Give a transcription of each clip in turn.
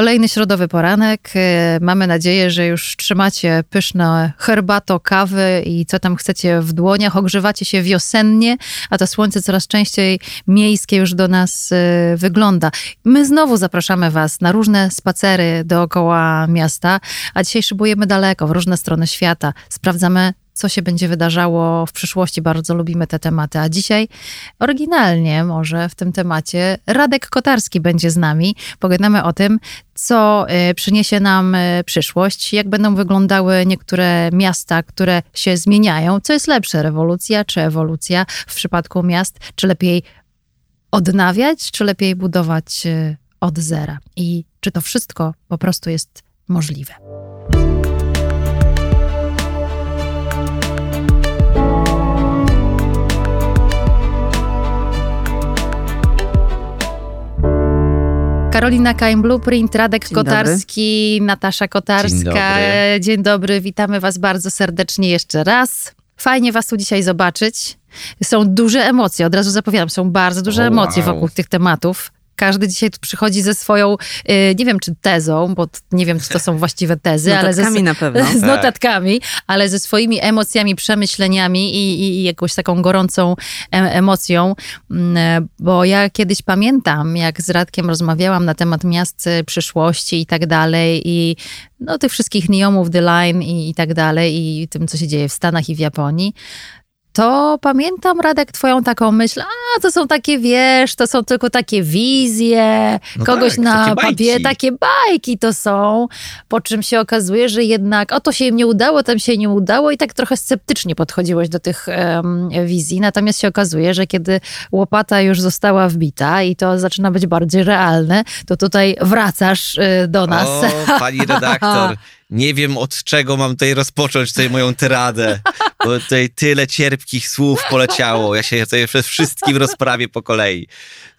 Kolejny środowy poranek. E, mamy nadzieję, że już trzymacie pyszne herbato, kawy i co tam chcecie w dłoniach. Ogrzewacie się wiosennie, a to słońce coraz częściej miejskie już do nas e, wygląda. My znowu zapraszamy Was na różne spacery dookoła miasta, a dzisiaj szybujemy daleko, w różne strony świata. Sprawdzamy co się będzie wydarzało w przyszłości. Bardzo lubimy te tematy. A dzisiaj oryginalnie może w tym temacie Radek Kotarski będzie z nami. Pogadamy o tym, co y, przyniesie nam y, przyszłość, jak będą wyglądały niektóre miasta, które się zmieniają. Co jest lepsze, rewolucja czy ewolucja w przypadku miast? Czy lepiej odnawiać, czy lepiej budować y, od zera? I czy to wszystko po prostu jest możliwe? Karolina Kaim, Blueprint, Radek Dzień Kotarski, dobry. Natasza Kotarska. Dzień dobry. Dzień dobry, witamy Was bardzo serdecznie jeszcze raz. Fajnie Was tu dzisiaj zobaczyć. Są duże emocje, od razu zapowiadam, są bardzo duże oh, emocje wow. wokół tych tematów. Każdy dzisiaj tu przychodzi ze swoją, y, nie wiem czy tezą, bo nie wiem, czy to są właściwe tezy, ale ze, na pewno. z notatkami, ale ze swoimi emocjami, przemyśleniami i, i jakąś taką gorącą e, emocją. Mm, bo ja kiedyś pamiętam, jak z Radkiem rozmawiałam na temat miast przyszłości i tak dalej i no, tych wszystkich neomów, The Line i, i tak dalej i tym, co się dzieje w Stanach i w Japonii to pamiętam, Radek, twoją taką myśl, a to są takie, wiesz, to są tylko takie wizje, no kogoś tak, na papie, takie bajki. to są, po czym się okazuje, że jednak, o to się im nie udało, tam się nie udało. I tak trochę sceptycznie podchodziłeś do tych um, wizji, natomiast się okazuje, że kiedy łopata już została wbita i to zaczyna być bardziej realne, to tutaj wracasz y, do nas. O, pani redaktor, nie wiem od czego mam tutaj rozpocząć tutaj moją tyradę, bo tutaj tyle cierpkich słów poleciało. Ja się tutaj przez wszystkim rozprawię po kolei.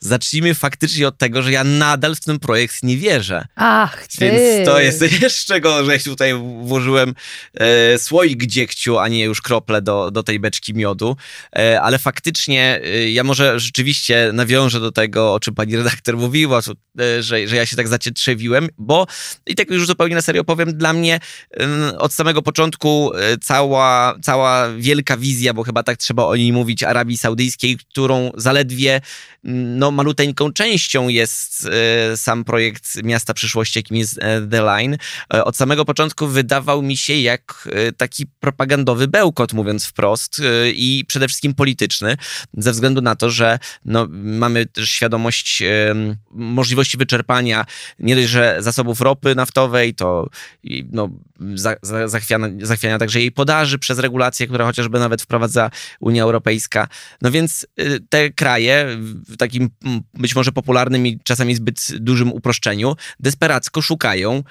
Zacznijmy faktycznie od tego, że ja nadal w ten projekt nie wierzę. Ach, ty. Więc to jest jeszcze gorzej. Tutaj włożyłem e, słoik dziegciu, a nie już krople do, do tej beczki miodu. E, ale faktycznie e, ja może rzeczywiście nawiążę do tego, o czym pani redaktor mówiła, e, że, że ja się tak zacietrzewiłem, bo i tak już zupełnie na serio powiem, dla mnie od samego początku e, cała, cała wielka wizja, bo chyba tak trzeba o niej mówić, Arabii Saudyjskiej, którą zaledwie no, maluteńką częścią jest e, sam projekt Miasta Przyszłości, jakim jest e, The Line. E, od samego początku wydawał mi się jak taki propagandowy bełkot, mówiąc wprost, i przede wszystkim polityczny, ze względu na to, że no, mamy też świadomość możliwości wyczerpania nie dość, że zasobów ropy naftowej, to no, zachwiania, zachwiania także jej podaży przez regulacje, które chociażby nawet wprowadza Unia Europejska. No więc te kraje w takim być może popularnym i czasami zbyt dużym uproszczeniu, desperacko szukają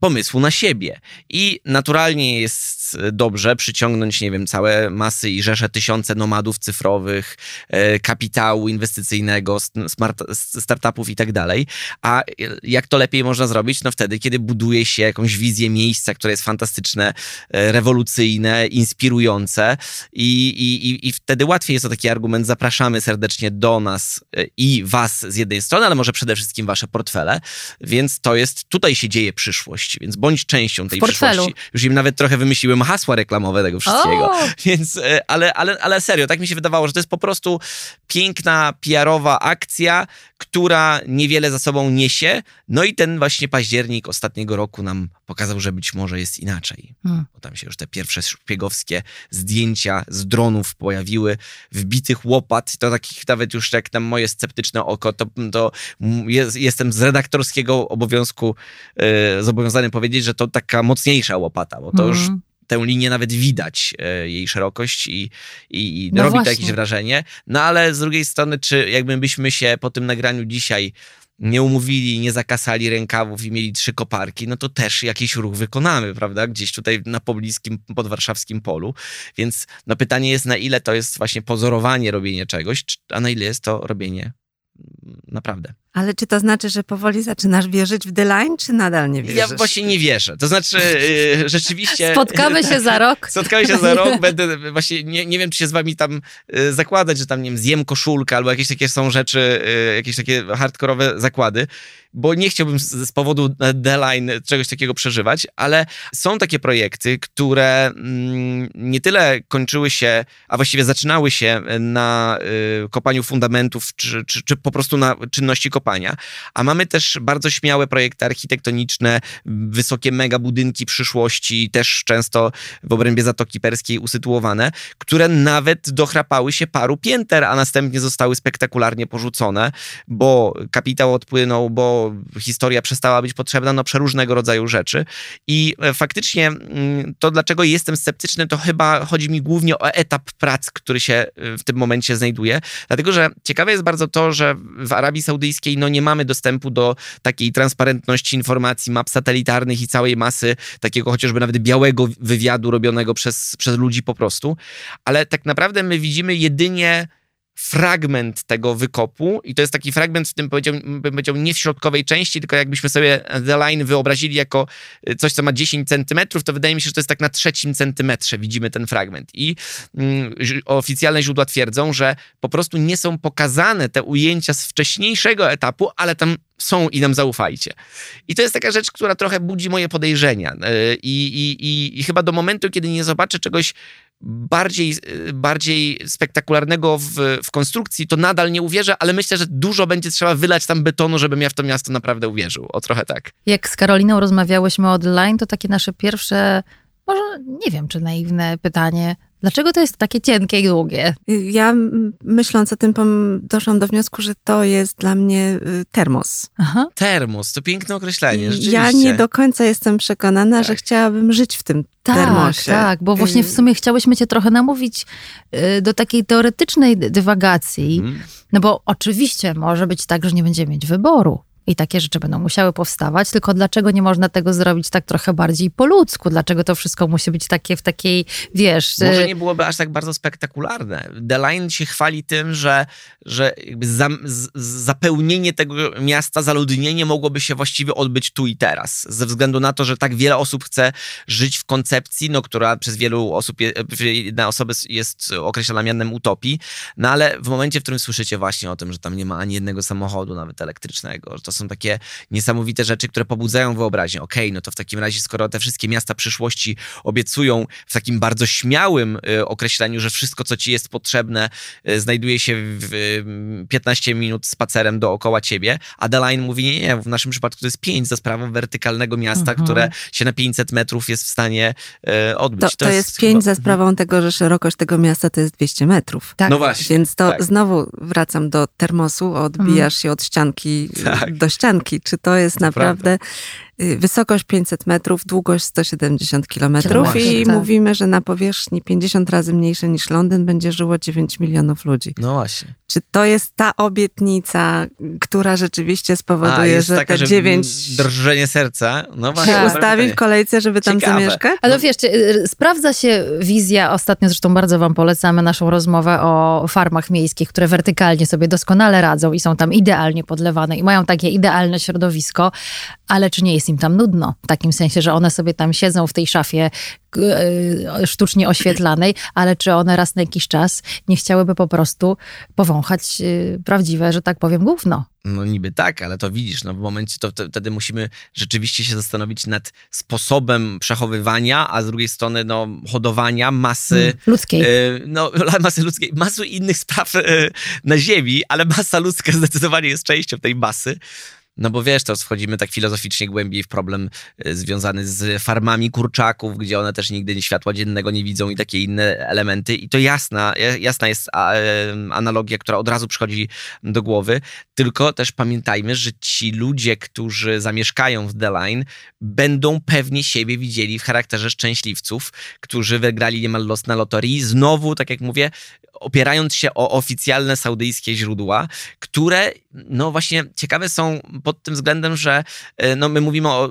pomysłu na siebie. I naturalnie jest dobrze przyciągnąć, nie wiem, całe masy i rzesze tysiące nomadów cyfrowych, e, kapitału inwestycyjnego, smart, startupów i tak dalej. A jak to lepiej można zrobić? No wtedy, kiedy buduje się jakąś wizję miejsca, które jest fantastyczne, e, rewolucyjne, inspirujące i, i, i wtedy łatwiej jest to taki argument, zapraszamy serdecznie do nas e, i was z jednej strony, ale może przede wszystkim wasze portfele, więc to jest, tutaj się dzieje przyszłość więc bądź częścią tej przyszłości. Już im nawet trochę wymyśliłem hasła reklamowe tego wszystkiego. O! Więc, e, ale, ale, ale serio, tak mi się wydawało, że to jest po prostu piękna PR-owa akcja, która niewiele za sobą niesie. No i ten właśnie październik ostatniego roku nam pokazał, że być może jest inaczej. Hmm. Bo tam się już te pierwsze szpiegowskie zdjęcia z dronów pojawiły, wbitych łopat, to takich nawet już jak tam moje sceptyczne oko, to, to jest, jestem z redaktorskiego obowiązku yy, zobowiązany powiedzieć, że to taka mocniejsza łopata, bo to hmm. już tę linię nawet widać, e, jej szerokość i, i, i no robi właśnie. to jakieś wrażenie. No ale z drugiej strony, czy jakbyśmy się po tym nagraniu dzisiaj nie umówili, nie zakasali rękawów i mieli trzy koparki, no to też jakiś ruch wykonamy, prawda? Gdzieś tutaj na pobliskim, podwarszawskim polu. Więc no pytanie jest, na ile to jest właśnie pozorowanie robienie czegoś, a na ile jest to robienie naprawdę. Ale czy to znaczy, że powoli zaczynasz wierzyć w The Line, czy nadal nie wierzysz? Ja właśnie nie wierzę. To znaczy, yy, rzeczywiście... Spotkamy się za rok. Spotkamy się za rok. Będę właśnie, nie, nie wiem, czy się z wami tam yy, zakładać, że tam, nie wiem, zjem koszulkę albo jakieś takie są rzeczy, yy, jakieś takie hardkorowe zakłady bo nie chciałbym z, z powodu deadline czegoś takiego przeżywać, ale są takie projekty, które mm, nie tyle kończyły się, a właściwie zaczynały się na y, kopaniu fundamentów, czy, czy, czy, po prostu na czynności a mamy też bardzo śmiałe projekty architektoniczne, wysokie mega budynki przyszłości, też często w obrębie Zatoki Perskiej usytuowane, które nawet dochrapały się paru pięter, a następnie zostały spektakularnie porzucone, bo kapitał odpłynął, bo historia przestała być potrzebna, no przeróżnego rodzaju rzeczy. I e, faktycznie mm, to, dlaczego jestem sceptyczny, to chyba chodzi mi głównie o etap prac, który się e, w tym momencie znajduje. Dlatego, że ciekawe jest bardzo to, że w Arabii Saudyjskiej no, nie mamy dostępu do takiej transparentności informacji, map satelitarnych i całej masy takiego chociażby nawet białego wywiadu robionego przez, przez ludzi po prostu. Ale tak naprawdę my widzimy jedynie fragment tego wykopu i to jest taki fragment w tym, bym powiedział, nie w środkowej części, tylko jakbyśmy sobie The Line wyobrazili jako y, coś, co ma 10 centymetrów, to wydaje mi się, że to jest tak na trzecim centymetrze widzimy ten fragment i mm, oficjalne źródła twierdzą, że po prostu nie są pokazane te ujęcia z wcześniejszego etapu, ale tam są i nam zaufajcie. I to jest taka rzecz, która trochę budzi moje podejrzenia y, i, i, i chyba do momentu, kiedy nie zobaczę czegoś bardziej, bardziej spektakularnego w, w konstrukcji, to nadal nie uwierzę, ale myślę, że dużo będzie trzeba wylać tam betonu, żebym ja w to miasto naprawdę uwierzył. O trochę tak. Jak z Karoliną rozmawiałyśmy online, to takie nasze pierwsze, może nie wiem, czy naiwne pytanie, Dlaczego to jest takie cienkie i długie? Ja myśląc o tym doszłam do wniosku, że to jest dla mnie y, termos. Aha. Termos, to piękne określenie, rzeczywiście. Ja nie do końca jestem przekonana, tak. że chciałabym żyć w tym tak, termosie. Tak, bo właśnie w y- sumie chciałyśmy cię trochę namówić y, do takiej teoretycznej dywagacji. Hmm. No bo oczywiście może być tak, że nie będziemy mieć wyboru i takie rzeczy będą musiały powstawać, tylko dlaczego nie można tego zrobić tak trochę bardziej po ludzku? Dlaczego to wszystko musi być takie w takiej, wiesz... Może y, nie byłoby aż tak bardzo spektakularne. The Line się chwali tym, że, że za, z, zapełnienie tego miasta, zaludnienie mogłoby się właściwie odbyć tu i teraz. Ze względu na to, że tak wiele osób chce żyć w koncepcji, no, która przez wielu osób, je, na osoby jest określana mianem utopii, no ale w momencie, w którym słyszycie właśnie o tym, że tam nie ma ani jednego samochodu, nawet elektrycznego, że to są takie niesamowite rzeczy, które pobudzają wyobraźnię. Okej, okay, no to w takim razie, skoro te wszystkie miasta przyszłości obiecują w takim bardzo śmiałym y, określeniu, że wszystko, co ci jest potrzebne, y, znajduje się w y, 15 minut spacerem dookoła ciebie, a Line mówi, nie, nie, w naszym przypadku to jest 5 za sprawą wertykalnego miasta, mhm. które się na 500 metrów jest w stanie y, odbyć. To, to, to jest 5 chyba... za sprawą tego, że szerokość tego miasta to jest 200 metrów. Tak. No właśnie. Więc to tak. znowu wracam do termosu, odbijasz mhm. się od ścianki tak. do do ścianki. Czy to jest naprawdę prawda. Y, wysokość 500 metrów, długość 170 kilometrów i tak. mówimy, że na powierzchni 50 razy mniejszej niż Londyn będzie żyło 9 milionów ludzi. No właśnie. Czy to jest ta obietnica, która rzeczywiście spowoduje, A, że taka, te 9... drżenie serca. No właśnie. Się ustawi w kolejce, żeby tam Ciekawe. zamieszkać? Ale wieszcie, y, sprawdza się wizja, ostatnio zresztą bardzo wam polecamy naszą rozmowę o farmach miejskich, które wertykalnie sobie doskonale radzą i są tam idealnie podlewane i mają takie idealne środowisko, ale czy nie jest im tam nudno? W takim sensie, że one sobie tam siedzą w tej szafie e, sztucznie oświetlanej, ale czy one raz na jakiś czas nie chciałyby po prostu powąchać e, prawdziwe, że tak powiem, gówno? No niby tak, ale to widzisz, no w momencie to wtedy musimy rzeczywiście się zastanowić nad sposobem przechowywania, a z drugiej strony no hodowania masy... Hmm, ludzkiej. Y, no masy ludzkiej, masy innych spraw y, na ziemi, ale masa ludzka zdecydowanie jest częścią tej masy. No bo wiesz, to wchodzimy tak filozoficznie głębiej w problem e, związany z farmami kurczaków, gdzie one też nigdy światła dziennego nie widzą i takie inne elementy. I to jasna, jasna jest analogia, która od razu przychodzi do głowy. Tylko też pamiętajmy, że ci ludzie, którzy zamieszkają w The Line, będą pewnie siebie widzieli w charakterze szczęśliwców, którzy wygrali niemal los na loterii. Znowu, tak jak mówię, opierając się o oficjalne saudyjskie źródła, które, no właśnie, ciekawe są pod tym względem, że e, no, my mówimy o,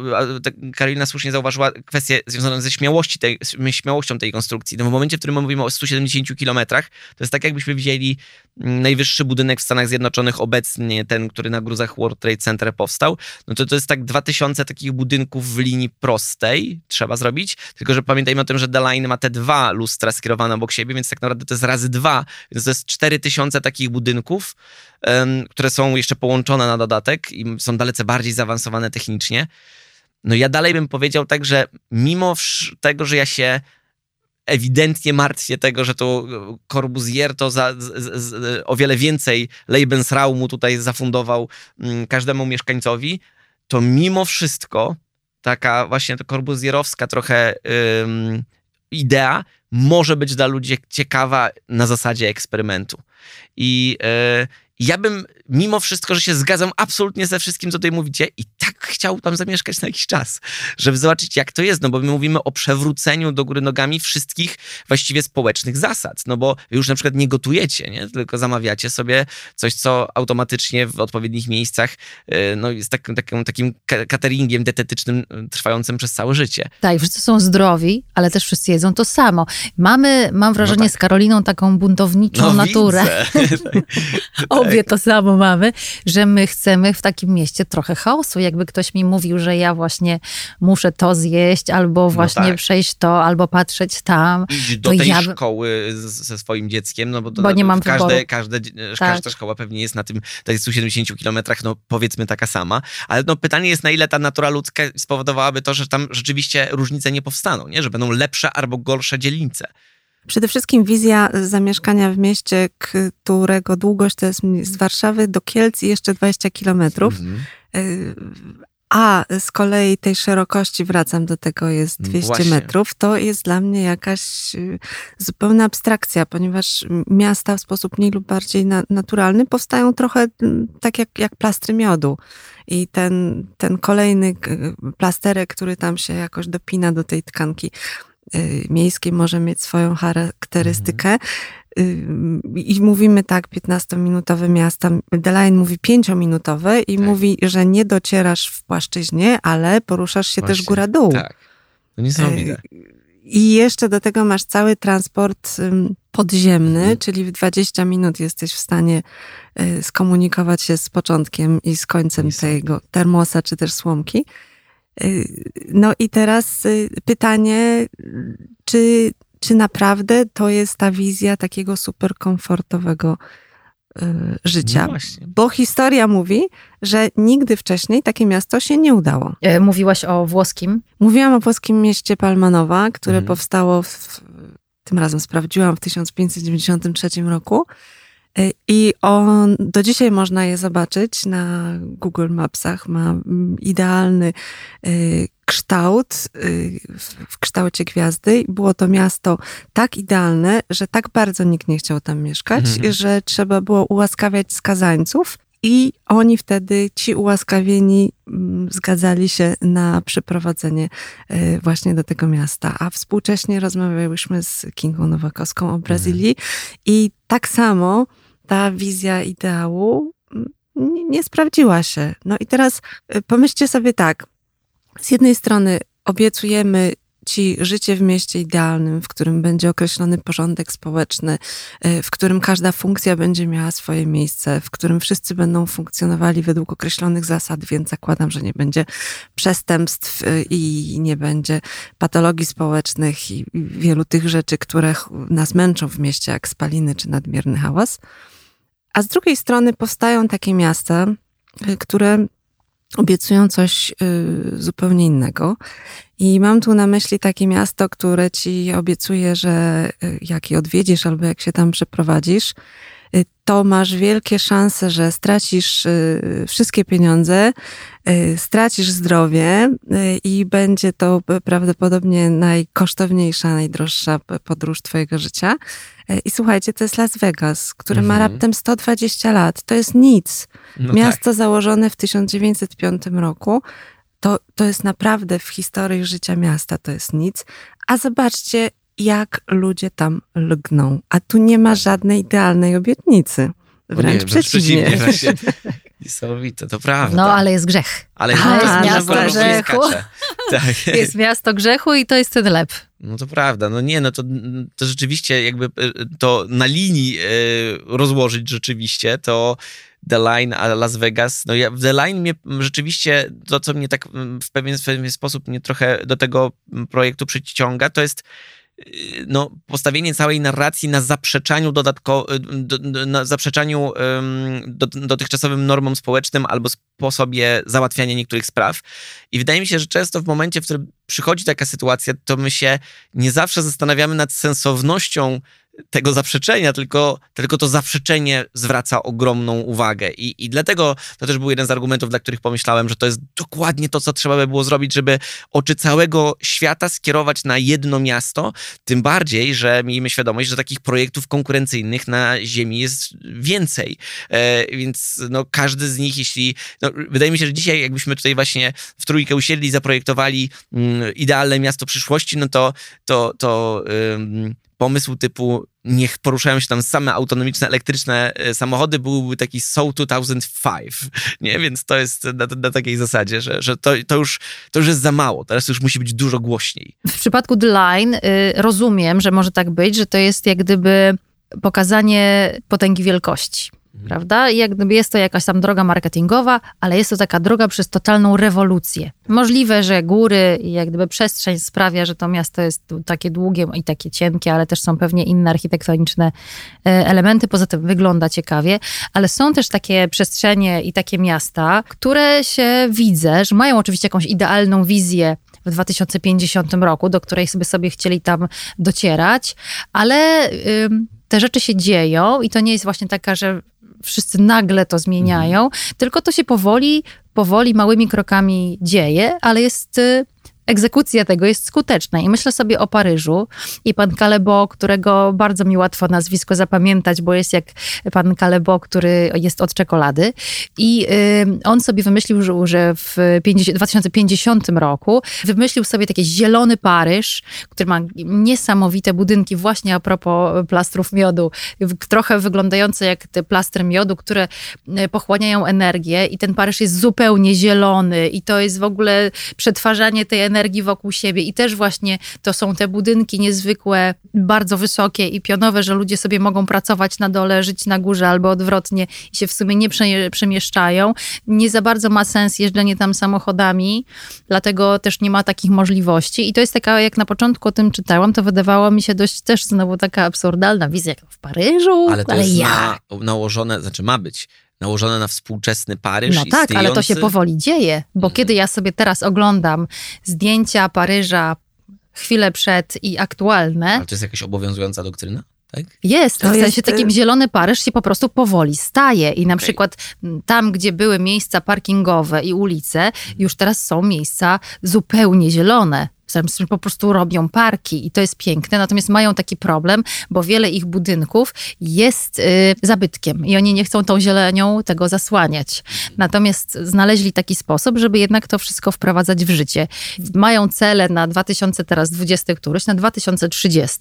Karolina słusznie zauważyła kwestię związaną ze śmiałości tej, śmiałością tej konstrukcji. No, w momencie, w którym my mówimy o 170 kilometrach, to jest tak, jakbyśmy widzieli mm, najwyższy budynek w Stanach Zjednoczonych obecnie, ten, który na gruzach World Trade Center powstał, no to to jest tak 2000 takich budynków w linii prostej trzeba zrobić, tylko że pamiętajmy o tym, że The Line ma te dwa lustra skierowane obok siebie, więc tak naprawdę to jest razy dwa, więc to jest 4000 takich budynków, które są jeszcze połączone na dodatek i są dalece bardziej zaawansowane technicznie. No ja dalej bym powiedział tak, że mimo tego, że ja się ewidentnie martwię tego, że to Corbusier to za, z, z, o wiele więcej Lebensraumu tutaj zafundował mm, każdemu mieszkańcowi, to mimo wszystko taka właśnie korbuzjerowska trochę ym, idea może być dla ludzi ciekawa na zasadzie eksperymentu. I yy, ja bym mimo wszystko, że się zgadzam absolutnie ze wszystkim, co tutaj mówicie, i tak chciał tam zamieszkać na jakiś czas, żeby zobaczyć, jak to jest, no bo my mówimy o przewróceniu do góry nogami wszystkich właściwie społecznych zasad, no bo już na przykład nie gotujecie, nie? tylko zamawiacie sobie coś, co automatycznie w odpowiednich miejscach y, no, jest tak, takim, takim cateringiem dietetycznym y, trwającym przez całe życie. Tak, wszyscy są zdrowi, ale też wszyscy jedzą to samo. Mamy, mam wrażenie, no tak. z Karoliną taką buntowniczą no, naturę. Obie tak. to samo mamy, że my chcemy w takim mieście trochę chaosu. Jakby ktoś mi mówił, że ja właśnie muszę to zjeść, albo no właśnie no tak. przejść to, albo patrzeć tam. Idź do tej ja... szkoły ze swoim dzieckiem, no bo, to, bo nie mam każde, każde, tak. każda szkoła pewnie jest na tym, tak 170 kilometrach, no powiedzmy taka sama. Ale no pytanie jest, na ile ta natura ludzka spowodowałaby to, że tam rzeczywiście różnice nie powstaną, nie? że będą lepsze albo gorsze dzielnice. Przede wszystkim wizja zamieszkania w mieście, którego długość to jest z Warszawy do Kielc i jeszcze 20 kilometrów. Mhm. Y, a z kolei tej szerokości, wracam do tego, jest 200 Właśnie. metrów, to jest dla mnie jakaś y, zupełna abstrakcja, ponieważ miasta w sposób mniej lub bardziej na, naturalny powstają trochę mm, tak jak, jak plastry miodu. I ten, ten kolejny plasterek, który tam się jakoś dopina do tej tkanki, Y, miejskiej może mieć swoją charakterystykę. Mhm. I mówimy tak, 15-minutowe miasta. Deline mówi 5-minutowe i tak. mówi, że nie docierasz w płaszczyźnie, ale poruszasz się Właśnie, też góra-dół. Tak. To niesamowite. Y, I jeszcze do tego masz cały transport podziemny, mhm. czyli w 20 minut jesteś w stanie y, skomunikować się z początkiem i z końcem tego termosa czy też słomki. Y, no i teraz y, pytanie, czy, czy naprawdę to jest ta wizja takiego super komfortowego y, życia? No Bo historia mówi, że nigdy wcześniej takie miasto się nie udało. E, mówiłaś o włoskim? Mówiłam o włoskim mieście Palmanowa, które mhm. powstało, w, tym razem sprawdziłam, w 1593 roku. Y, I on, do dzisiaj można je zobaczyć na Google Mapsach. Ma mm, idealny y, kształt y, w kształcie gwiazdy. Było to miasto tak idealne, że tak bardzo nikt nie chciał tam mieszkać, mhm. że trzeba było ułaskawiać skazańców. I oni wtedy, ci ułaskawieni, mm, zgadzali się na przeprowadzenie właśnie do tego miasta. A współcześnie rozmawiałyśmy z Kingą Nowakowską o Brazylii mhm. i tak samo ta wizja ideału nie, nie sprawdziła się. No i teraz y, pomyślcie sobie tak. Z jednej strony obiecujemy ci życie w mieście idealnym, w którym będzie określony porządek społeczny, y, w którym każda funkcja będzie miała swoje miejsce, w którym wszyscy będą funkcjonowali według określonych zasad, więc zakładam, że nie będzie przestępstw y, i nie będzie patologii społecznych i wielu tych rzeczy, które nas męczą w mieście, jak spaliny czy nadmierny hałas. A z drugiej strony powstają takie miasta, y, które obiecują coś y, zupełnie innego. I mam tu na myśli takie miasto, które ci obiecuje, że y, jak je odwiedzisz albo jak się tam przeprowadzisz, to masz wielkie szanse, że stracisz wszystkie pieniądze, stracisz zdrowie i będzie to prawdopodobnie najkosztowniejsza, najdroższa podróż Twojego życia. E, I słuchajcie, to jest Las Vegas, który mhm. ma raptem 120 lat. To jest nic. No Miasto tak. założone w 1905 roku. To, to jest naprawdę w historii życia miasta to jest nic. A zobaczcie, jak ludzie tam lgną. A tu nie ma żadnej idealnej obietnicy. Wręcz nie, przeciwnie. przeciwnie Niesamowite, to prawda. No, ale jest grzech. Ale A, jest miasto grzechu. Tak. Jest miasto grzechu i to jest ten lep. No to prawda. No nie, no to, to rzeczywiście jakby e, to na linii e, rozłożyć rzeczywiście, to The Line a Las Vegas. No ja, The Line mnie rzeczywiście, to co mnie tak w pewien, w pewien sposób mnie trochę do tego projektu przyciąga, to jest no, postawienie całej narracji na zaprzeczaniu dodatko, y, na zaprzeczaniu do, dotychczasowym normom społecznym albo sposobie załatwiania niektórych spraw. I wydaje mi się, że często w momencie, w którym przychodzi taka sytuacja, to my się nie zawsze zastanawiamy nad sensownością tego zaprzeczenia, tylko, tylko to zaprzeczenie zwraca ogromną uwagę. I, I dlatego to też był jeden z argumentów, dla których pomyślałem, że to jest dokładnie to, co trzeba by było zrobić, żeby oczy całego świata skierować na jedno miasto. Tym bardziej, że miejmy świadomość, że takich projektów konkurencyjnych na Ziemi jest więcej. E, więc no, każdy z nich, jeśli. No, wydaje mi się, że dzisiaj, jakbyśmy tutaj właśnie w trójkę usiedli zaprojektowali mm, idealne miasto przyszłości, no to, to, to pomysł typu niech poruszają się tam same autonomiczne, elektryczne e, samochody, byłby taki SOU 2005, nie? Więc to jest na, na takiej zasadzie, że, że to, to, już, to już jest za mało, teraz już musi być dużo głośniej. W przypadku The Line y, rozumiem, że może tak być, że to jest jak gdyby pokazanie potęgi wielkości prawda? I jak gdyby jest to jakaś tam droga marketingowa, ale jest to taka droga przez totalną rewolucję. Możliwe, że góry i jak gdyby przestrzeń sprawia, że to miasto jest takie długie i takie cienkie, ale też są pewnie inne architektoniczne e, elementy. Poza tym wygląda ciekawie, ale są też takie przestrzenie i takie miasta, które się widzę, że mają oczywiście jakąś idealną wizję w 2050 roku, do której sobie sobie chcieli tam docierać, ale te rzeczy się dzieją i to nie jest właśnie taka, że wszyscy nagle to zmieniają, mhm. tylko to się powoli, powoli, małymi krokami dzieje, ale jest y, egzekucja tego jest skuteczna. I myślę sobie o Paryżu i pan Calebo, którego bardzo mi łatwo nazwisko zapamiętać, bo jest jak pan Calebo, który jest od czekolady. I y, on sobie wymyślił, że w 50, 2050 roku wymyślił sobie taki zielony Paryż, który ma niesamowite budynki właśnie a propos plastrów miodu, trochę wyglądające jak te plastry miodu, które y, pochłaniają energię i ten Paryż jest zupełnie zielony i to jest w ogóle przetwarzanie tej energii energii wokół siebie. I też właśnie to są te budynki niezwykłe, bardzo wysokie i pionowe, że ludzie sobie mogą pracować na dole, żyć na górze albo odwrotnie i się w sumie nie przemieszczają. Nie za bardzo ma sens jeżdżenie tam samochodami, dlatego też nie ma takich możliwości. I to jest taka, jak na początku o tym czytałam, to wydawało mi się dość też znowu taka absurdalna wizja, jak w Paryżu. Ale to ale jest ja. na, nałożone, znaczy ma być nałożone na współczesny Paryż. No tak, istniejący... ale to się powoli dzieje, bo mhm. kiedy ja sobie teraz oglądam zdjęcia Paryża chwilę przed i aktualne. Ale to jest jakaś obowiązująca doktryna? Tak? Jest, to w sensie jest... takim zielony Paryż się po prostu powoli staje i na okay. przykład tam, gdzie były miejsca parkingowe i ulice, już teraz są miejsca zupełnie zielone po prostu robią parki i to jest piękne, natomiast mają taki problem, bo wiele ich budynków jest y, zabytkiem i oni nie chcą tą zielenią tego zasłaniać. Natomiast znaleźli taki sposób, żeby jednak to wszystko wprowadzać w życie. Mają cele na 2020 któryś, na 2030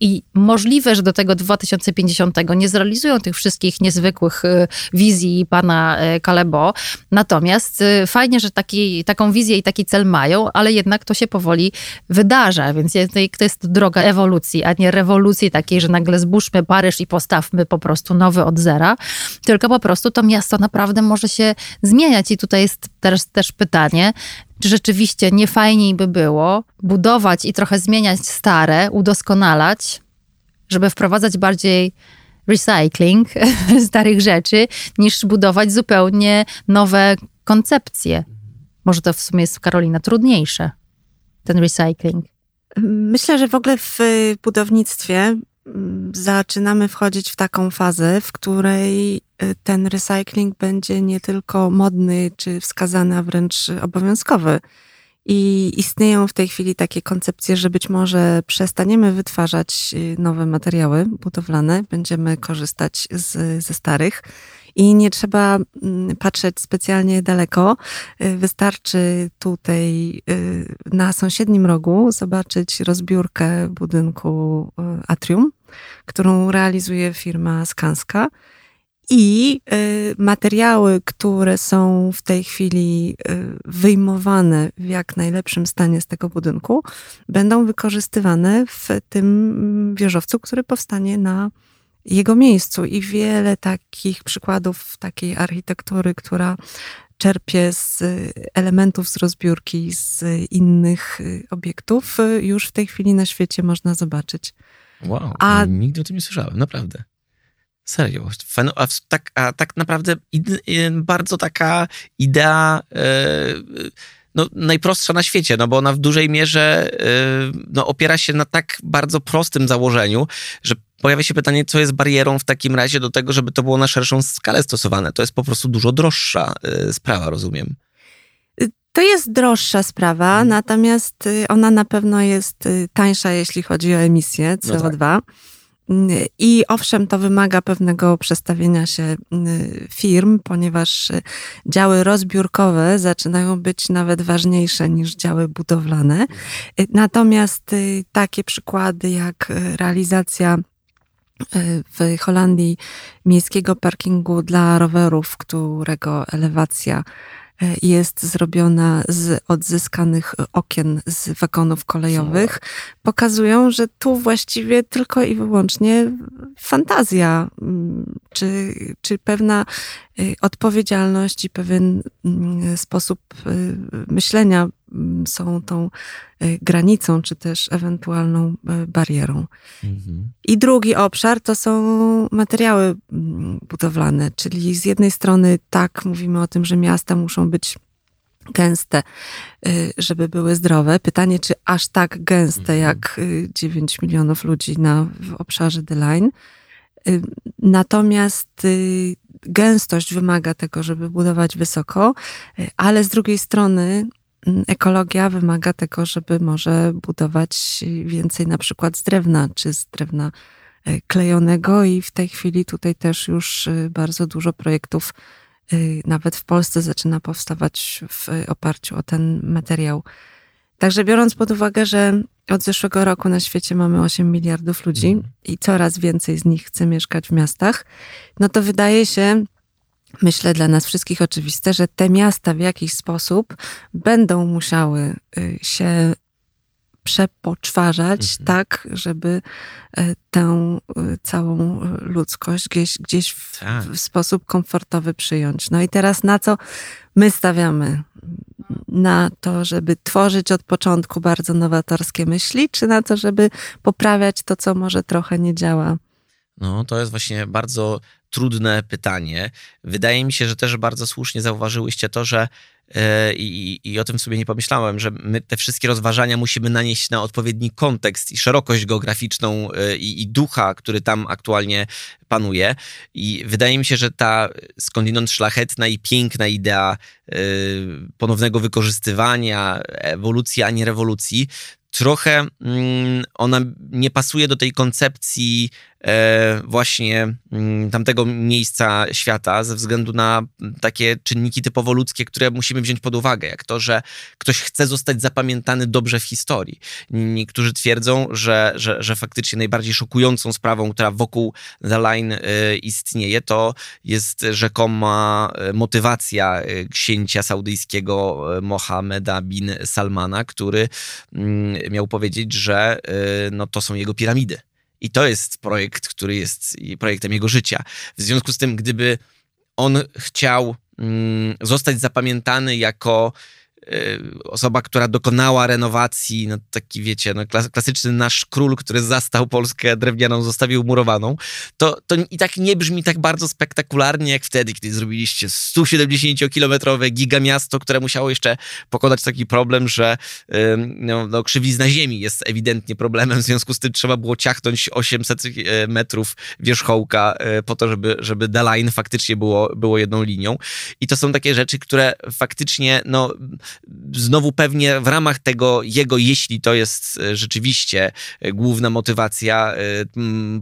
i możliwe, że do tego 2050 nie zrealizują tych wszystkich niezwykłych y, wizji pana Kalebo. Y, natomiast y, fajnie, że taki, taką wizję i taki cel mają, ale jednak to się powoli wydarza, więc to jest droga ewolucji, a nie rewolucji takiej, że nagle zbóżmy Paryż i postawmy po prostu nowy od zera, tylko po prostu to miasto naprawdę może się zmieniać. I tutaj jest też, też pytanie, czy rzeczywiście nie fajniej by było budować i trochę zmieniać stare, udoskonalać, żeby wprowadzać bardziej recycling starych rzeczy, niż budować zupełnie nowe koncepcje. Może to w sumie jest Karolina trudniejsze ten recycling? Myślę, że w ogóle w budownictwie mm, zaczynamy wchodzić w taką fazę, w której y, ten recycling będzie nie tylko modny czy wskazany, a wręcz obowiązkowy. I istnieją w tej chwili takie koncepcje, że być może przestaniemy wytwarzać y, nowe materiały budowlane, będziemy korzystać z, ze starych i nie trzeba mm, patrzeć specjalnie daleko. Y, wystarczy tutaj y, na sąsiednim rogu zobaczyć rozbiórkę budynku y, Atrium, którą realizuje firma Skanska. I materiały, które są w tej chwili wyjmowane w jak najlepszym stanie z tego budynku, będą wykorzystywane w tym wieżowcu, który powstanie na jego miejscu. I wiele takich przykładów takiej architektury, która czerpie z elementów z rozbiórki z innych y, obiektów, y, już w tej chwili na świecie można zobaczyć. Wow, a... nigdy o tym nie słyszałem, naprawdę. Serio. A tak, a tak naprawdę bardzo taka idea no, najprostsza na świecie, no bo ona w dużej mierze no, opiera się na tak bardzo prostym założeniu, że pojawia się pytanie, co jest barierą w takim razie do tego, żeby to było na szerszą skalę stosowane. To jest po prostu dużo droższa y, sprawa, rozumiem. To jest droższa sprawa, hmm. natomiast y, ona na pewno jest y, tańsza, jeśli chodzi o emisję CO2. No tak. I owszem, to wymaga pewnego przestawienia się firm, ponieważ działy rozbiórkowe zaczynają być nawet ważniejsze niż działy budowlane. Natomiast takie przykłady jak realizacja w Holandii miejskiego parkingu dla rowerów, którego elewacja e, jest zrobiona z odzyskanych okien z wagonów kolejowych, pokazują, że tu właściwie tylko i wyłącznie fantazja, mm, czy, czy pewna y, odpowiedzialność i pewien mm, sposób y, myślenia są tą y, granicą, czy też ewentualną barierą. Mhm. I drugi obszar to są materiały budowlane, czyli z jednej strony tak mówimy o tym, że miasta muszą być gęste, żeby były zdrowe. Pytanie, czy aż tak gęste mhm. jak 9 milionów ludzi na, w obszarze The Line. Natomiast gęstość wymaga tego, żeby budować wysoko, ale z drugiej strony mm, ekologia wymaga tego, żeby może budować więcej na przykład z drewna, czy z drewna klejonego i w tej chwili tutaj też już bardzo dużo projektów nawet w Polsce zaczyna powstawać w oparciu o ten materiał. Także biorąc pod uwagę, że od zeszłego roku na świecie mamy 8 miliardów ludzi mm. i coraz więcej z nich chce mieszkać w miastach, no to wydaje się, myślę dla nas wszystkich oczywiste, że te miasta w jakiś sposób będą musiały y, się przepoczwarzać mhm. tak, żeby e, tę y, całą ludzkość gdzieś, gdzieś w, tak. w, sposób komfortowy przyjąć. No i teraz na co my stawiamy na to, żeby tworzyć od początku bardzo nowatorskie myśli, czy na to, żeby poprawiać to, co może trochę nie działa? No, to jest właśnie bardzo trudne pytanie. Wydaje mi się, że też bardzo słusznie zauważyłyście to, że E, I, I, o tym sobie nie pomyślałem, że my te wszystkie rozważania musimy nanieść na odpowiedni kontekst i szerokość geograficzną e, i, i, ducha, który tam aktualnie panuje. I wydaje mi się, że ta skądinąd szlachetna i piękna idea e, ponownego wykorzystywania, ewolucji, a nie rewolucji, trochę mm, ona nie pasuje do tej koncepcji właśnie mm, tamtego miejsca świata ze względu na takie czynniki typowo ludzkie, które musimy wziąć pod uwagę, jak to, że ktoś chce zostać zapamiętany dobrze w historii. Niektórzy twierdzą, że, że, że faktycznie najbardziej szokującą sprawą, która wokół The Line e, istnieje, to jest rzekoma e, motywacja księcia saudyjskiego Mohameda bin Salmana, który mm, miał powiedzieć, że y, no, to są jego piramidy. I to jest projekt, który jest projektem jego życia. W związku z tym, gdyby on chciał mm, zostać zapamiętany jako osoba, która dokonała renowacji, no taki wiecie, no klasyczny nasz król, który zastał Polskę drewnianą, zostawił murowaną, to, to i tak nie brzmi tak bardzo spektakularnie jak wtedy, kiedy zrobiliście 170-kilometrowe gigamiasto, które musiało jeszcze pokonać taki problem, że no, no, krzywizna ziemi jest ewidentnie problemem, w związku z tym trzeba było ciachnąć 800 y, metrów wierzchołka y, po to, żeby, żeby The Line faktycznie było, było jedną linią. I to są takie rzeczy, które faktycznie, no znowu pewnie w ramach tego jego, jeśli to jest e, rzeczywiście e, główna motywacja e,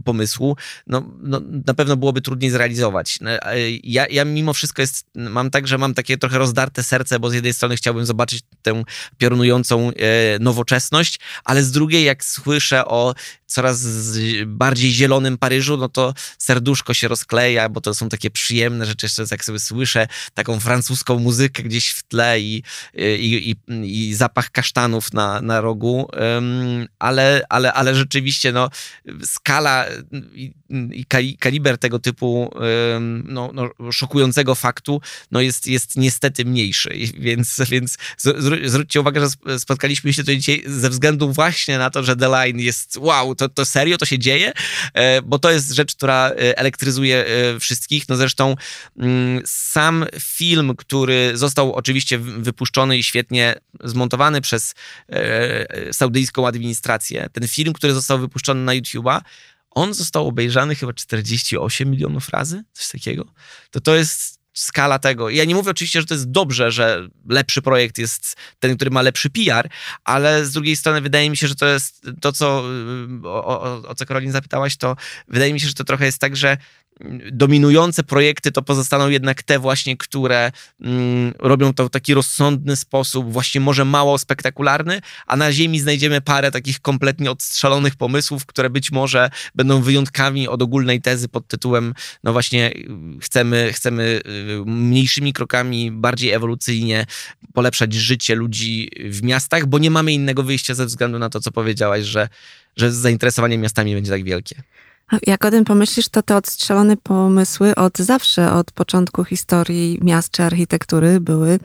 pomysłu, no, no na pewno byłoby trudniej zrealizować. No, ja, ja mimo wszystko jest, mam tak, że mam takie trochę rozdarte serce, bo z jednej strony chciałbym zobaczyć tę piorunującą nowoczesność, ale z drugiej jak słyszę o coraz bardziej zielonym Paryżu, no to serduszko się rozkleja, bo to są takie przyjemne rzeczy, jeszcze jak sobie słyszę taką francuską muzykę gdzieś w tle i, i, i, i zapach kasztanów na, na rogu, ale, ale, ale rzeczywiście no, skala i, kaliber tego typu no, no, szokującego faktu no, jest, jest niestety mniejszy, więc, więc zwróćcie uwagę, że spotkaliśmy się tu dzisiaj ze względu właśnie na to, że The Line jest wow, to, to serio, to się dzieje, e, bo to jest rzecz, która e, elektryzuje e, wszystkich. No zresztą mm, sam film, który został oczywiście wypuszczony i świetnie zmontowany przez saudyjską administrację, ten film, który został wypuszczony na YouTube'a, on został obejrzany chyba 48 milionów razy, coś takiego. To to jest skala tego. Ja nie mówię oczywiście, że to jest dobrze, że lepszy projekt jest ten, który ma lepszy PR, ale z drugiej strony wydaje mi się, że to jest to, co o, o, o co Karolin zapytałaś, to wydaje mi się, że to trochę jest tak, że dominujące projekty to pozostaną jednak te właśnie, które mm, robią to w taki rozsądny sposób, właśnie może mało spektakularny, a na ziemi znajdziemy parę takich kompletnie odstrzelonych pomysłów, które być może będą wyjątkami od ogólnej tezy pod tytułem no właśnie chcemy, chcemy y, mniejszymi krokami, bardziej ewolucyjnie polepszać życie ludzi w miastach, bo nie mamy innego wyjścia ze względu na to, co powiedziałaś, że, że zainteresowanie miastami będzie tak wielkie. Jak o tym pomyślisz, to te odstrzelone pomysły od zawsze, od początku historii miast czy architektury były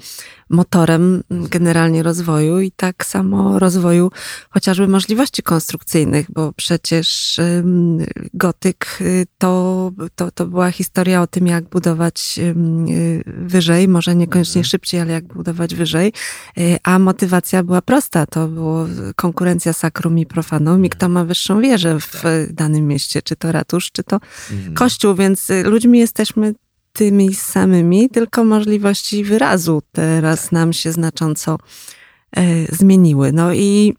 motorem generalnie rozwoju i tak samo rozwoju chociażby możliwości konstrukcyjnych, bo przecież gotyk y, to, to, to była historia o tym, jak budować y, wyżej, może niekoniecznie mhm. szybciej, ale jak budować wyżej, y, a motywacja była prosta, to było konkurencja sakrum i profanum i kto ma wyższą wieżę w tak. danym mieście, czy to ratusz, czy to mhm. kościół, więc ludźmi jesteśmy tymi samymi, tylko możliwości wyrazu teraz nam się znacząco e, zmieniły. No i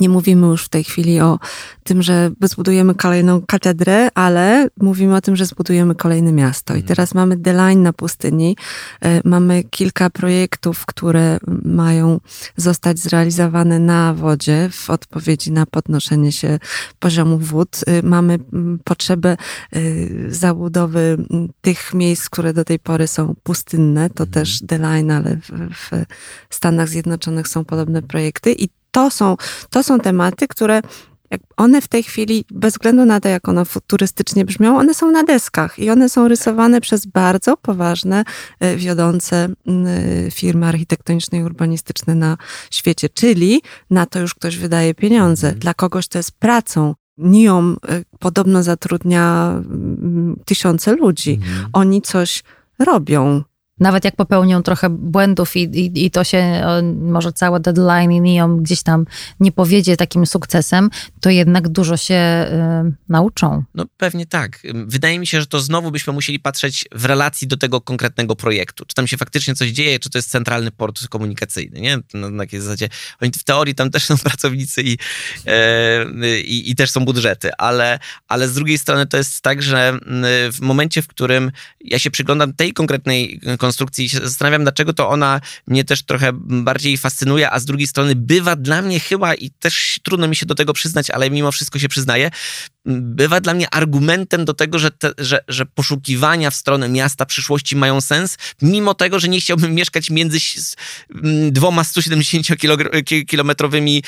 nie mówimy już w tej chwili o tym, że zbudujemy kolejną katedrę, ale mówimy o tym, że zbudujemy kolejne miasto. I mhm. teraz mamy Line na pustyni, e, mamy kilka projektów, które mają zostać zrealizowane na wodzie w odpowiedzi na podnoszenie się poziomu wód. E, mamy potrzebę e, zabudowy tych miejsc, które do tej pory są pustynne. To mhm. też Line, ale w, w Stanach Zjednoczonych są podobne projekty i to są, to są tematy, które one w tej chwili, bez względu na to, jak one futurystycznie brzmią, one są na deskach i one są rysowane przez bardzo poważne, e, wiodące e, firmy architektoniczne i urbanistyczne na świecie. Czyli na to już ktoś wydaje pieniądze. Mhm. Dla kogoś to jest pracą. NIOM e, podobno zatrudnia tysiące ludzi. Mhm. Oni coś robią. Nawet jak popełnią trochę błędów i, i, i, to się może całe deadline i NIOM gdzieś tam nie powiedzie takim sukcesem, to jednak dużo się y, nauczą. No pewnie tak. Wydaje mi się, że to znowu byśmy musieli patrzeć w relacji do tego konkretnego projektu. Czy tam się faktycznie coś dzieje, czy to jest centralny port komunikacyjny, nie? Na, na takiej zasadzie. Oni w teorii tam też są pracownicy i, e, i, i też są budżety, ale, ale z drugiej strony to jest tak, że w momencie, w którym ja się przyglądam tej konkretnej konstrukcji i się zastanawiam, dlaczego to ona mnie też trochę bardziej fascynuje, a z drugiej strony bywa dla mnie chyba, i też trudno mi się do tego przyznać, ale mimo wszystko się przyznaję, bywa dla mnie argumentem do tego, że, te, że, że poszukiwania w stronę miasta przyszłości mają sens, mimo tego, że nie chciałbym mieszkać między dwoma 170-kilometrowymi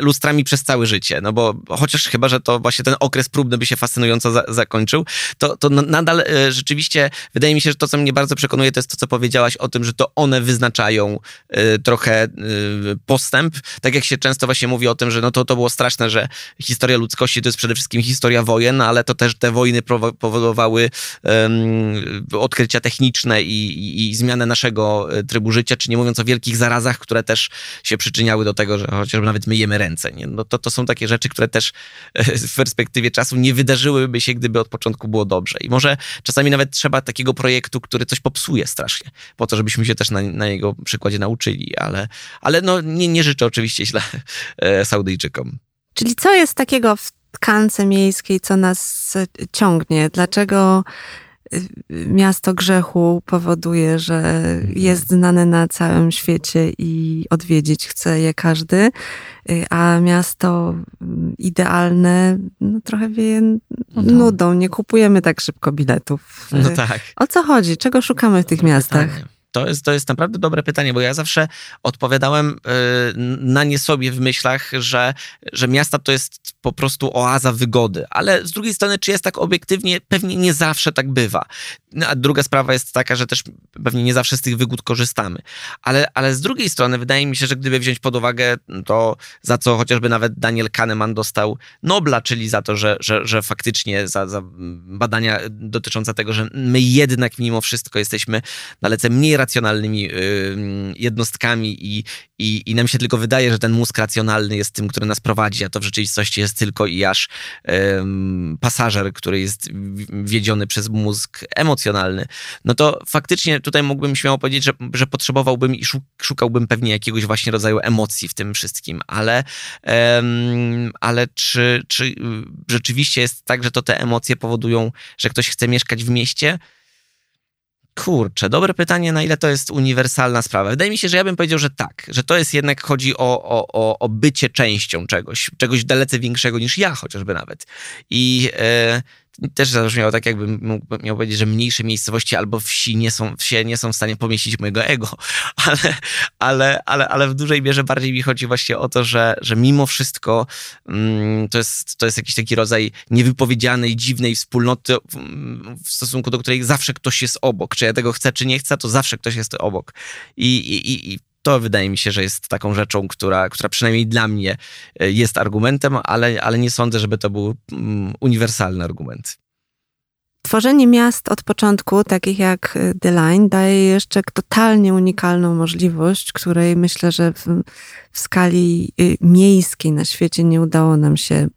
lustrami przez całe życie. No bo chociaż chyba, że to właśnie ten okres próbny by się fascynująco za, zakończył, to, to nadal e, rzeczywiście wydaje mi się, że to, co mnie bardzo przekonuje, to jest to, co powiedziałaś o tym, że to one wyznaczają e, trochę e, postęp. Tak jak się często właśnie mówi o tym, że no to, to było straszne, że historia ludzkości to jest przede wszystkim wszystkim historia wojen, ale to też te wojny powodowały um, odkrycia techniczne i, i, i, zmianę naszego e, trybu życia, czy nie mówiąc o wielkich zarazach, które też się przyczyniały do tego, że chociażby nawet myjemy ręce. Nie? No to, to są takie rzeczy, które też e, w perspektywie czasu nie wydarzyłyby się, gdyby od początku było dobrze. I może czasami nawet trzeba takiego projektu, który coś popsuje strasznie, po to, żebyśmy się też na, na jego przykładzie nauczyli, ale, ale no, nie, nie życzę oczywiście źle e, Saudyjczykom. Czyli co jest takiego w tkance miejskiej, co nas ciągnie? Dlaczego miasto grzechu powoduje, że mhm. jest znane na całym świecie i odwiedzić chce je każdy, y, a miasto mm, idealne no, trochę wieje no nudą. Nie kupujemy tak szybko biletów. No tak. O co chodzi? Czego szukamy w tych miastach? Pytanie. To jest, to jest naprawdę dobre pytanie, bo ja zawsze odpowiadałem y, na nie sobie w myślach, że, że miasta to jest po prostu oaza wygody. Ale z drugiej strony, czy jest tak obiektywnie? Pewnie nie zawsze tak bywa. No, a druga sprawa jest taka, że też pewnie nie zawsze z tych wygód korzystamy. Ale, ale z drugiej strony, wydaje mi się, że gdyby wziąć pod uwagę to, za co chociażby nawet Daniel Kahneman dostał Nobla, czyli za to, że, że, że faktycznie za, za badania dotyczące tego, że my jednak mimo wszystko jesteśmy dalece mniej racjonalnymi jednostkami i, i, i nam się tylko wydaje, że ten mózg racjonalny jest tym, który nas prowadzi, a to w rzeczywistości jest tylko i aż pasażer, który jest wiedziony przez mózg emocjonalny, no to faktycznie tutaj mógłbym śmiało powiedzieć, że, że potrzebowałbym i szukałbym pewnie jakiegoś właśnie rodzaju emocji w tym wszystkim, ale, ale czy, czy rzeczywiście jest tak, że to te emocje powodują, że ktoś chce mieszkać w mieście? Kurczę, dobre pytanie, na ile to jest uniwersalna sprawa. Wydaje mi się, że ja bym powiedział, że tak, że to jest jednak chodzi o, o, o, o bycie częścią czegoś, czegoś dalece większego niż ja chociażby nawet. I e, też zabrzmiało tak, jakbym mógł, miał powiedzieć, że mniejsze miejscowości albo wsi nie są, wsie nie są w stanie pomieścić mojego ego, ale, ale, ale, ale w dużej mierze bardziej mi chodzi właśnie o to, że, że mimo wszystko mm, to, jest, to jest jakiś taki rodzaj niewypowiedzianej, dziwnej wspólnoty, w stosunku do której zawsze ktoś jest obok. Czy ja tego chcę, czy nie chcę, to zawsze ktoś jest obok. I, i, i to wydaje mi się, że jest taką rzeczą, która, która przynajmniej dla mnie e, jest argumentem, ale, ale nie sądzę, żeby to był mm, uniwersalny argument. Tworzenie miast od początku, takich jak e, The Line, daje jeszcze totalnie unikalną możliwość, której myślę, że w, w skali e, miejskiej na świecie nie udało nam się Y,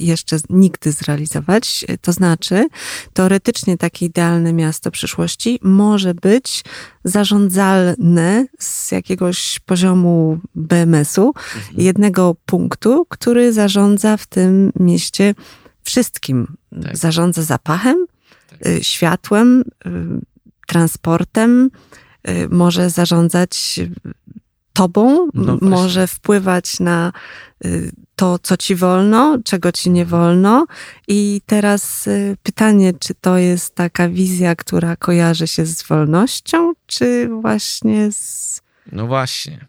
jeszcze nigdy zrealizować. To znaczy, teoretycznie takie idealne miasto przyszłości może być zarządzalne z jakiegoś poziomu BMS-u, mhm. jednego punktu, który zarządza w tym mieście wszystkim. Tak. Zarządza zapachem, tak. Y, światłem, y, transportem, może zarządzać tobą, no może wpływać na y, to, co ci wolno, czego ci nie wolno. I teraz y, pytanie, czy to jest taka wizja, która kojarzy się z wolnością, czy właśnie z. No właśnie.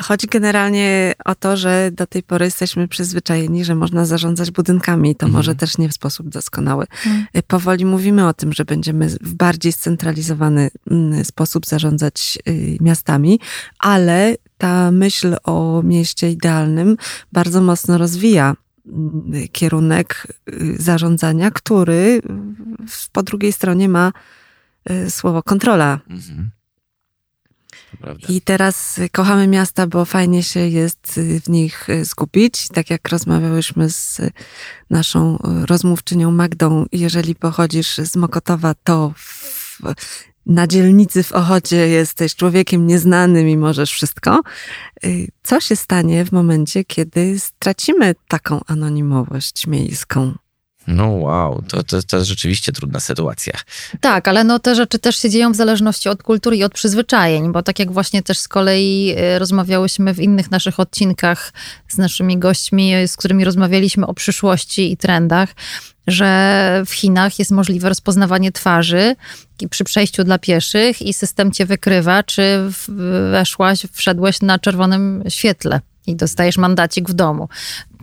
Chodzi generalnie o to, że do tej pory jesteśmy przyzwyczajeni, że można zarządzać budynkami, to mhm. może też nie w sposób doskonały. Mhm. Powoli mówimy o tym, że będziemy w bardziej scentralizowany mm, sposób zarządzać y, miastami, ale ta myśl o mieście idealnym bardzo mocno rozwija mm, kierunek y, zarządzania, który po drugiej stronie ma słowo kontrola. Mhm. I teraz kochamy miasta, bo fajnie się jest w nich skupić. Tak jak rozmawiałyśmy z naszą rozmówczynią Magdą, jeżeli pochodzisz z Mokotowa, to w, na dzielnicy w Ochocie jesteś człowiekiem nieznanym i możesz wszystko. Co się stanie w momencie, kiedy stracimy taką anonimowość miejską? No wow, to, to, to jest rzeczywiście trudna sytuacja. Tak, ale no te rzeczy też się dzieją w zależności od kultury i od przyzwyczajeń, bo tak jak właśnie też z kolei y, rozmawiałyśmy w innych naszych odcinkach z naszymi gośćmi, z którymi rozmawialiśmy o przyszłości i trendach, że w Chinach jest możliwe rozpoznawanie twarzy przy przejściu dla pieszych i system cię wykrywa, czy weszłaś, wszedłeś na czerwonym świetle i dostajesz mandacik w domu.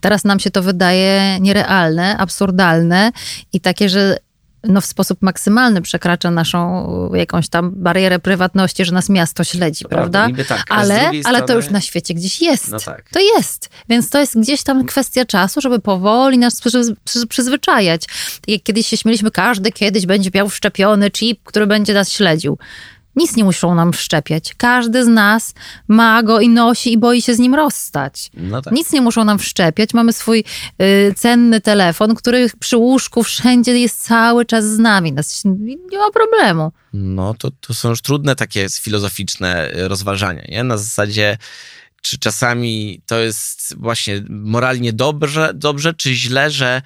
Teraz nam się to wydaje nierealne, absurdalne i takie, że no w sposób maksymalny przekracza naszą jakąś tam barierę prywatności, że nas miasto śledzi, to prawda? tak, ale, strony... ale to już na świecie gdzieś jest. No tak. To jest. Więc to jest gdzieś tam kwestia czasu, żeby powoli nas przyzwyczajać. Jak kiedyś się śmieliśmy, każdy kiedyś będzie miał wszczepiony chip, który będzie nas śledził. Nic nie muszą nam wszczepiać. Każdy z nas ma go i nosi i boi się z nim rozstać. No tak. Nic nie muszą nam wszczepiać. Mamy swój y, cenny telefon, który przy łóżku wszędzie jest cały czas z nami. Nas, nie ma problemu. No to, to są już trudne takie filozoficzne y, rozważania. Nie? Na zasadzie czy czasami to jest właśnie moralnie dobrze, dobrze czy źle, że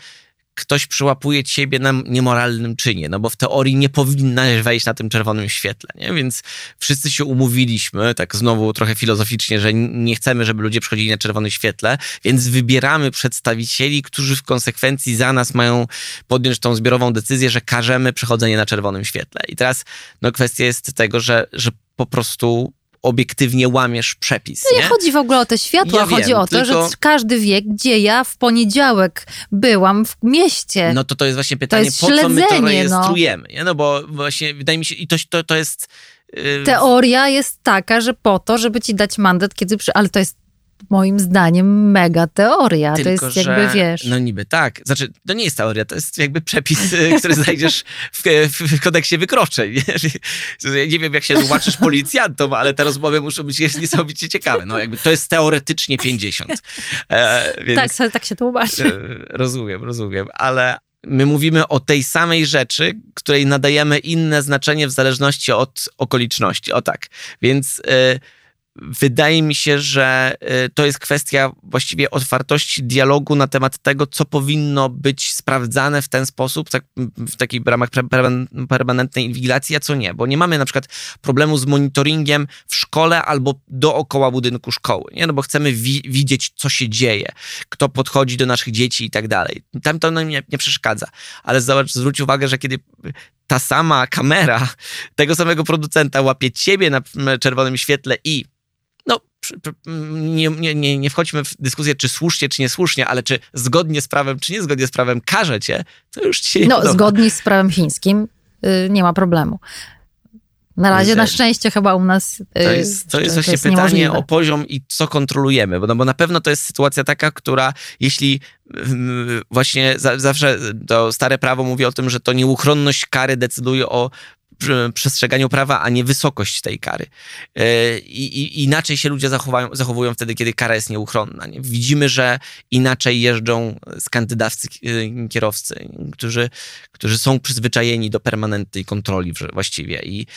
ktoś przyłapuje ciebie na niemoralnym czynie, no bo w teorii nie powinnaś wejść na tym czerwonym świetle, nie? Więc wszyscy się umówiliśmy, tak znowu trochę filozoficznie, że nie chcemy, żeby ludzie przychodzili na czerwonym świetle, więc wybieramy przedstawicieli, którzy w konsekwencji za nas mają podjąć tą zbiorową decyzję, że każemy przechodzenie na czerwonym świetle. I teraz no, kwestia jest tego, że, że po prostu obiektywnie łamiesz przepis. No nie, nie chodzi w ogóle o te światła, ja chodzi wiem, o to, tylko... że każdy wie, gdzie ja w poniedziałek byłam w mieście. No to to jest właśnie pytanie, jest po co my to no. rejestrujemy? No. no bo właśnie wydaje mi się, i to, to, to jest... Yy... Teoria jest taka, że po to, żeby ci dać mandat, kiedy przy... ale to jest moim zdaniem mega teoria. Tylko, to jest jakby, że, wiesz... No niby tak. Znaczy, to nie jest teoria, to jest jakby przepis, y, który znajdziesz w, w, kodeksie wykroczeń. Nie? nie wiem, jak się tłumaczysz policjantom, ale te rozmowy muszą być niesamowicie ciekawe. No jakby to jest teoretycznie 50. E, więc, tak, tak się tłumaczy. E, rozumiem, rozumiem, ale my mówimy o tej samej rzeczy, której nadajemy inne znaczenie w zależności od okoliczności. O tak. Więc... E, wydaje mi się, że y, to jest kwestia właściwie otwartości dialogu na temat tego, co powinno być sprawdzane w ten sposób, tak, w takich ramach permanentnej inwigilacji, a co nie. Bo nie mamy na przykład problemu z monitoringiem w szkole albo dookoła budynku szkoły, nie? No bo chcemy wi widzieć, co się dzieje, kto podchodzi do naszych dzieci i tak dalej. Tam to nam nie, nie przeszkadza. Ale zobacz, zwróć uwagę, że kiedy ta sama kamera tego samego producenta łapie ciebie na czerwonym świetle i no, nie, nie, nie wchodźmy w dyskusję, czy słusznie, czy niesłusznie, ale czy zgodnie z prawem, czy niezgodnie z prawem każe cię, to już ci No, podoba. zgodnie z prawem chińskim y, nie ma problemu. Na razie, na szczęście chyba u nas. Y, to jest, to jest właśnie to jest pytanie niemożliwe. o poziom i co kontrolujemy, bo, no, bo na pewno to jest sytuacja taka, która jeśli właśnie zawsze to stare prawo mówi o tym, że to nieuchronność kary decyduje o przestrzeganiu prawa, a nie wysokość tej kary. E, I, i inaczej się ludzie zachowują, zachowują wtedy, kiedy kara jest nieuchronna. Nie? Widzimy, że inaczej jeżdżą skandydawcy e, kierowcy, którzy, którzy są przyzwyczajeni do permanentnej kontroli właściwie. I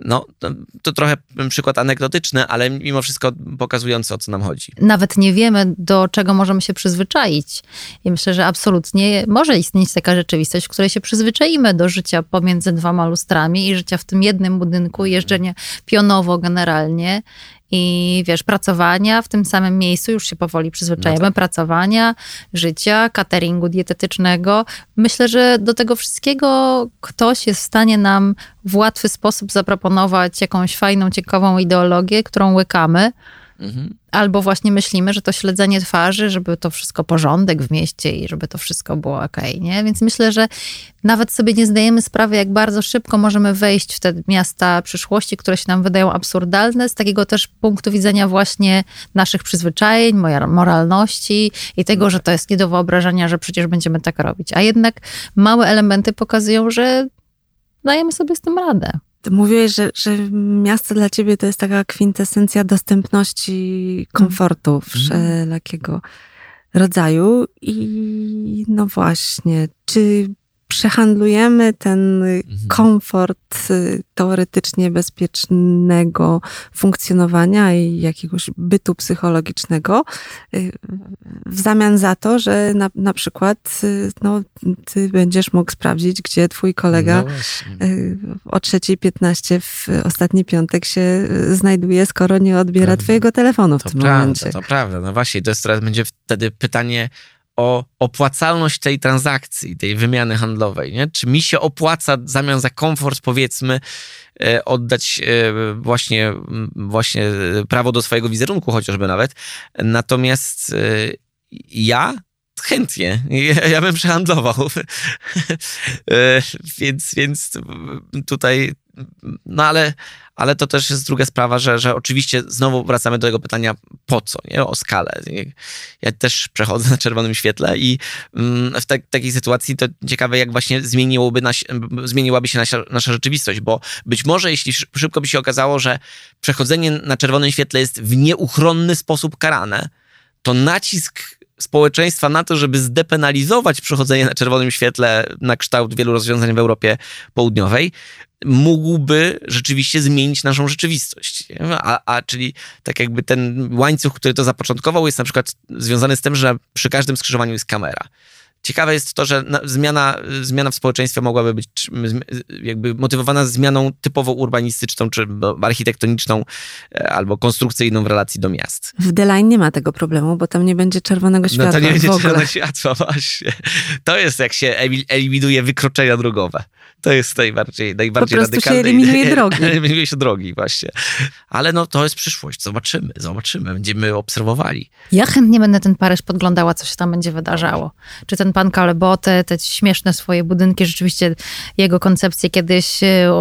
no, to, to trochę przykład anegdotyczny, ale mimo wszystko pokazujący, o co nam chodzi. Nawet nie wiemy, do czego możemy się przyzwyczaić. I myślę, że absolutnie może istnieć taka rzeczywistość, w której się przyzwyczaimy do życia pomiędzy dwoma lustrami życia w tym jednym budynku, jeżdżenia pionowo generalnie i wiesz, pracowania w tym samym miejscu, już się powoli przyzwyczajamy, no tak. pracowania, życia, cateringu dietetycznego. Myślę, że do tego wszystkiego ktoś jest w stanie nam w łatwy sposób zaproponować jakąś fajną, ciekawą ideologię, którą łykamy. Mhm. Albo właśnie myślimy, że to śledzenie twarzy, żeby to wszystko porządek w mieście i żeby to wszystko było ok, nie? Więc myślę, że nawet sobie nie zdajemy sprawy, jak bardzo szybko możemy wejść w te miasta przyszłości, które się nam wydają absurdalne, z takiego też punktu widzenia właśnie naszych przyzwyczajeń, moralności i tego, że to jest nie do wyobrażenia, że przecież będziemy tak robić. A jednak małe elementy pokazują, że dajemy sobie z tym radę. Mówiłeś, że, że miasto dla ciebie to jest taka kwintesencja dostępności komfortu mm. wszelakiego rodzaju. I no właśnie, czy przehandlujemy ten mhm. komfort y, teoretycznie bezpiecznego funkcjonowania i jakiegoś bytu psychologicznego y, w zamian za to, że na, na przykład y, no, ty będziesz mógł sprawdzić, gdzie twój kolega no o 3.15 w ostatni piątek się znajduje, skoro nie odbiera twojego telefonu w to tym prawda, momencie. To prawda, no właśnie, to jest teraz będzie wtedy pytanie, o opłacalność tej transakcji, tej wymiany handlowej. Nie? Czy mi się opłaca w zamian za komfort, powiedzmy, e, oddać e, właśnie, właśnie prawo do swojego wizerunku, chociażby nawet. Natomiast e, ja chętnie. Ja, ja bym przehandlował. więc, więc tutaj, no ale ale to też jest druga sprawa, że, że oczywiście znowu wracamy do tego pytania po co, nie? o skalę. Ja też przechodzę na czerwonym świetle i mm, w te, takiej sytuacji to ciekawe, jak właśnie zmieniłoby zmieniłaby się nasza, nasza rzeczywistość, bo być może jeśli szybko by się okazało, że przechodzenie na czerwonym świetle jest w nieuchronny sposób karane, to nacisk społeczeństwa na to, żeby zdepenalizować przechodzenie na czerwonym świetle na kształt wielu rozwiązań w Europie Południowej, mógłby rzeczywiście zmienić naszą rzeczywistość. A, a czyli tak jakby ten łańcuch, który to zapoczątkował, jest na przykład związany z tym, że przy każdym skrzyżowaniu jest kamera. Ciekawe jest to, że zmiana, zmiana w społeczeństwie mogłaby być jakby motywowana zmianą typowo urbanistyczną, czy architektoniczną, e, albo konstrukcyjną w relacji do miast. W Deline nie ma tego problemu, bo tam nie będzie czerwonego światła. No to nie będzie czerwonego światła, właśnie. To jest jak się eliminuje wykroczenia drogowe. To jest najbardziej, najbardziej po radykalne. się eliminuje drogi. eliminuje się drogi, właśnie. Ale no to jest przyszłość. Zobaczymy, zobaczymy. Będziemy obserwowali. Ja chętnie będę ten Paryż podglądała, co się tam będzie wydarzało. Czy ten pan Kalebote, te śmieszne swoje budynki, rzeczywiście jego koncepcję kiedyś e,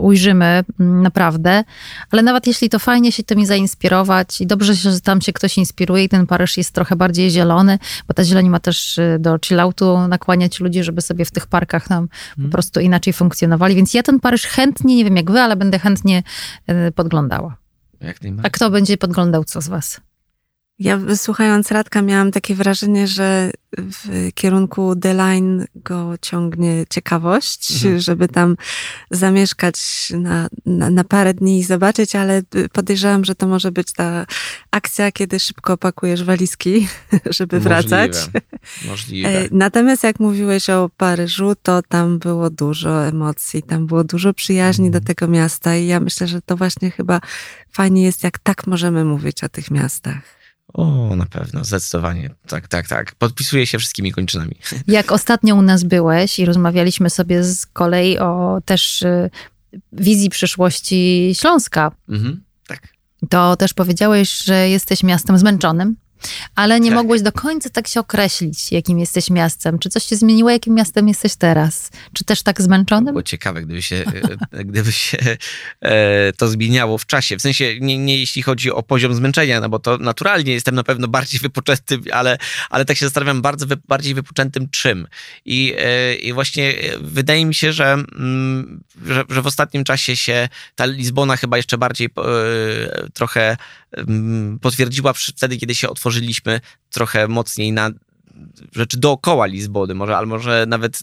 ujrzymy mm, naprawdę. Ale nawet jeśli to fajnie się tymi zainspirować i dobrze, że tam się ktoś inspiruje i ten Paryż jest trochę bardziej zielony, bo ta zieleń ma też e, do chilloutu nakłaniać ludzi, żeby sobie w tych parkach tam hmm. po mhm. prostu inaczej funkcjonowali. Więc ja ten Paryż chętnie, nie wiem jak wy, ale będę chętnie e, podglądała. A kto będzie podglądał co z was? Ja słuchając Radka miałam takie wrażenie, że w kierunku The Line go ciągnie ciekawość, mhm. żeby tam zamieszkać na, na, na, parę dni i zobaczyć, ale podejrzewam, że to może być ta akcja, kiedy szybko pakujesz walizki, żeby Możliwe. wracać. Możliwe. E, natomiast jak mówiłeś o Paryżu, to tam było dużo emocji, tam było dużo przyjaźni mhm. do tego miasta i ja myślę, że to właśnie chyba fajnie jest, jak tak możemy mówić o tych miastach. O, na pewno, zdecydowanie. Tak, tak, tak. Podpisuję się wszystkimi kończynami. Jak ostatnio u nas byłeś i rozmawialiśmy sobie z kolei o też y, wizji przyszłości Śląska. Mhm, tak. To też powiedziałeś, że jesteś miastem zmęczonym ale nie tak. mogłeś do końca tak się określić, jakim jesteś miastem. Czy coś się zmieniło, jakim miastem jesteś teraz? Czy też tak zmęczonym? Było ciekawe, gdyby się, e, gdyby się e, to zmieniało w czasie. W sensie nie, nie jeśli chodzi o poziom zmęczenia, no bo to naturalnie jestem na pewno bardziej wypoczęty, ale, ale tak się zastanawiam, bardzo wy, bardziej wypoczętym czym. I, e, I właśnie wydaje mi się, że, mm, że, że, w ostatnim czasie się ta Lizbona chyba jeszcze bardziej trochę potwierdziła wtedy, kiedy się otworzyliśmy trochę mocniej na rzeczy dookoła Lizbony, może, ale może nawet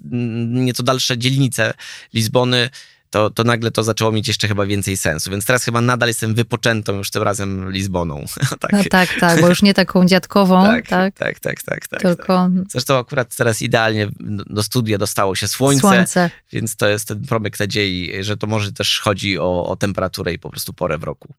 nieco dalsze dzielnice Lizbony, to, to nagle to zaczęło mieć jeszcze chyba więcej sensu. Więc teraz chyba nadal jestem wypoczętą już tym razem Lizboną. tak. No tak, tak, bo już nie taką dziadkową. tak, tak, tak, tak, tak, tak. Tylko... Zresztą akurat teraz idealnie do studia dostało się słońce, słońce, więc to jest ten promyk nadziei, że to może też chodzi o, o temperaturę i po prostu porę w roku.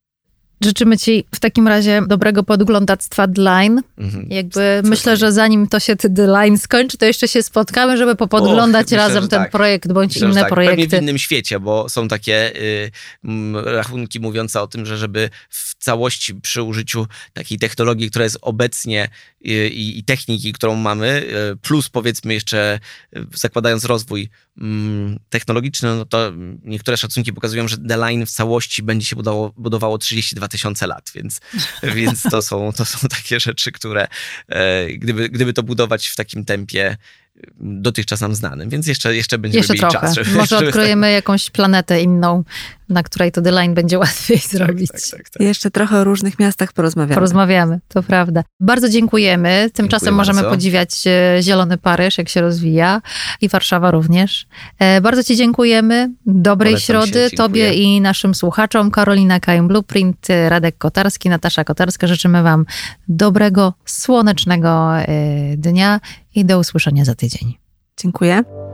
Życzymy Ci w takim razie dobrego podglądactwa Line. Mhm. Jakby myślę, że zanim to się The Line skończy, to jeszcze się spotkamy, żeby popodglądać Och, razem ten tak. projekt bądź myślę, inne tak. projekty. Pewnie w innym świecie, bo są takie y, rachunki mówiące o tym, że żeby w całości przy użyciu takiej technologii, która jest obecnie y, i techniki, którą mamy, y, plus powiedzmy jeszcze y, zakładając rozwój mm, technologiczny, no to niektóre szacunki pokazują, że The Line w całości będzie się budowało, budowało 32 tysiące lat, więc, więc to, są, to są takie rzeczy, które e, gdyby, gdyby to budować w takim tempie, dotychczas nam znanym, więc jeszcze, jeszcze będziemy jeszcze mieli trochę. czas. Żeby, Może żeby odkryjemy tak... jakąś planetę inną, na której to The Line będzie łatwiej tak, zrobić. Tak, tak, tak, Jeszcze trochę o różnych miastach porozmawiamy. Porozmawiamy, to prawda. Bardzo dziękujemy. Tymczasem Dziękuję możemy bardzo. podziwiać e, Zielony Paryż, jak się rozwija i Warszawa również. E, bardzo Ci dziękujemy. Dobrej Polecam środy się, Tobie i naszym słuchaczom. Karolina Kajm Blueprint, Radek Kotarski, Natasza Kotarska. Życzymy Wam dobrego, słonecznego e, dnia i do usłyszenia za tydzień. Dziękuję.